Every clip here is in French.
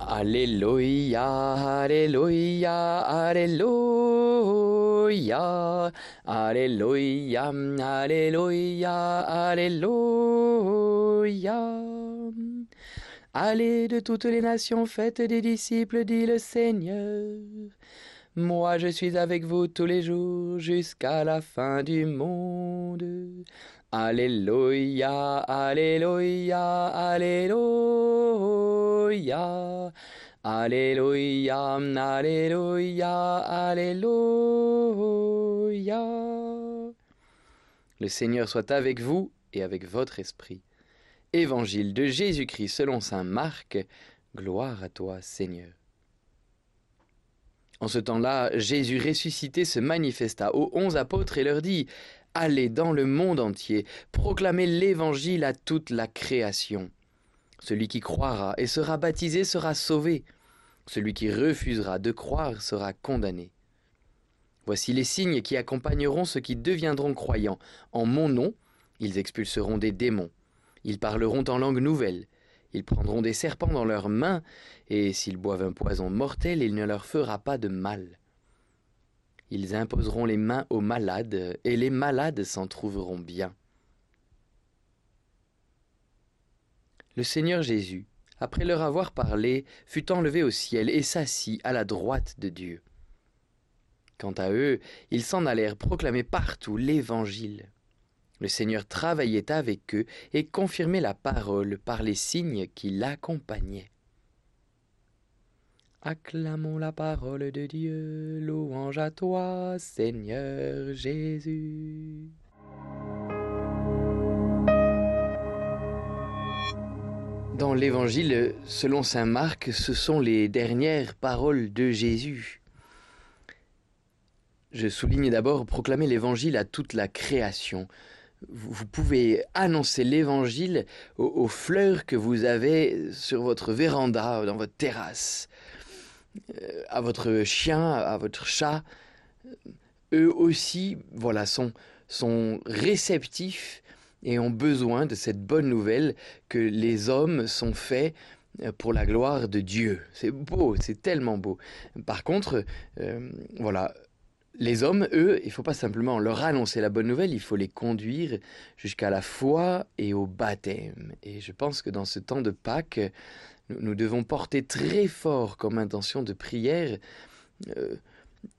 Alléluia, Alléluia, Alléluia, Alléluia, Alléluia, Alléluia. Allez de toutes les nations, faites des disciples, dit le Seigneur. Moi je suis avec vous tous les jours jusqu'à la fin du monde. Alléluia, Alléluia, Alléluia. Alléluia, Alléluia, Alléluia. Le Seigneur soit avec vous et avec votre esprit. Évangile de Jésus-Christ selon Saint Marc. Gloire à toi, Seigneur. En ce temps-là, Jésus ressuscité se manifesta aux onze apôtres et leur dit Allez dans le monde entier, proclamez l'Évangile à toute la création. Celui qui croira et sera baptisé sera sauvé. Celui qui refusera de croire sera condamné. Voici les signes qui accompagneront ceux qui deviendront croyants. En mon nom, ils expulseront des démons. Ils parleront en langue nouvelle. Ils prendront des serpents dans leurs mains, et s'ils boivent un poison mortel, il ne leur fera pas de mal. Ils imposeront les mains aux malades, et les malades s'en trouveront bien. Le Seigneur Jésus, après leur avoir parlé, fut enlevé au ciel et s'assit à la droite de Dieu. Quant à eux, ils s'en allèrent proclamer partout l'Évangile. Le Seigneur travaillait avec eux et confirmait la parole par les signes qui l'accompagnaient. Acclamons la parole de Dieu, louange à toi, Seigneur Jésus. Dans l'Évangile, selon Saint Marc, ce sont les dernières paroles de Jésus. Je souligne d'abord proclamer l'Évangile à toute la création. Vous pouvez annoncer l'Évangile aux, fleurs que vous avez sur votre véranda, dans votre terrasse. Euh, à votre chien, à votre chat, eux aussi, voilà, sont, sont réceptifs et ont besoin de cette bonne nouvelle que les hommes sont faits euh, pour la gloire de Dieu. C'est beau, c'est tellement beau. Par contre, euh, voilà, les hommes, eux, il ne faut pas simplement leur annoncer la bonne nouvelle, il faut les conduire jusqu'à la foi et au baptême. Et je pense que dans ce temps de Pâques, nous, devons porter très fort comme intention de prière euh,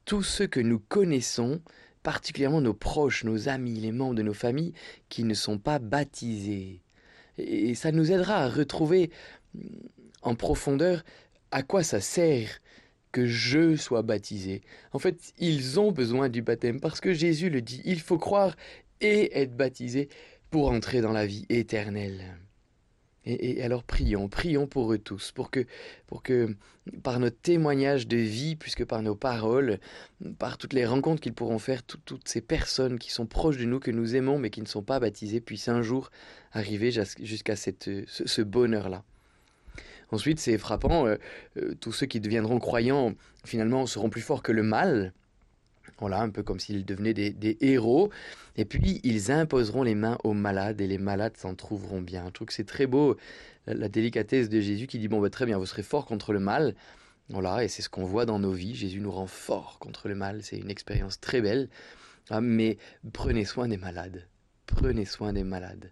tous ceux que nous connaissons, particulièrement nos proches, nos amis, les membres de nos familles qui ne sont pas baptisés. Et ça nous aidera à retrouver mm, en profondeur à quoi ça sert que je sois baptisé. En fait, ils ont besoin du baptême parce que Jésus le dit, il faut croire et être baptisé pour entrer dans la vie éternelle. Et, alors prions, prions pour eux tous, pour que, pour que par notre témoignage de vie, puisque par nos paroles, par toutes les rencontres qu'ils pourront faire, toutes ces personnes qui sont proches de nous, que nous aimons, mais qui ne sont pas baptisées, puissent un jour arriver jusqu'à cette, ce, bonheur-là. Ensuite, c'est frappant, euh, euh, tous ceux qui deviendront croyants, finalement, seront plus forts que le mal. Voilà, un peu comme s'ils devenaient des, héros. Et puis, ils imposeront les mains aux malades et les malades s'en trouveront bien. Je trouve que c'est très beau, la, délicatesse de Jésus qui dit, bon, bah, très bien, vous serez fort contre le mal. Voilà, et c'est ce qu'on voit dans nos vies. Jésus nous rend fort contre le mal. C'est une expérience très belle. Ah, mais prenez soin des malades. Prenez soin des malades.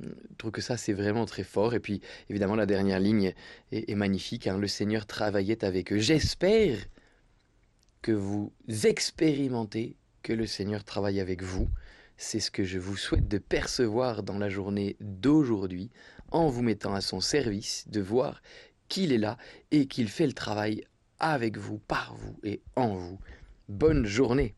Je trouve que ça, c'est vraiment très fort. Et puis, évidemment, la dernière ligne est, magnifique. Hein. Le Seigneur travaillait avec eux. J'espère que vous expérimentez que le Seigneur travaille avec vous. C'est ce que je vous souhaite de percevoir dans la journée d'aujourd'hui, en vous mettant à son service, de voir qu'il est là et qu'il fait le travail avec vous, par vous et en vous. Bonne journée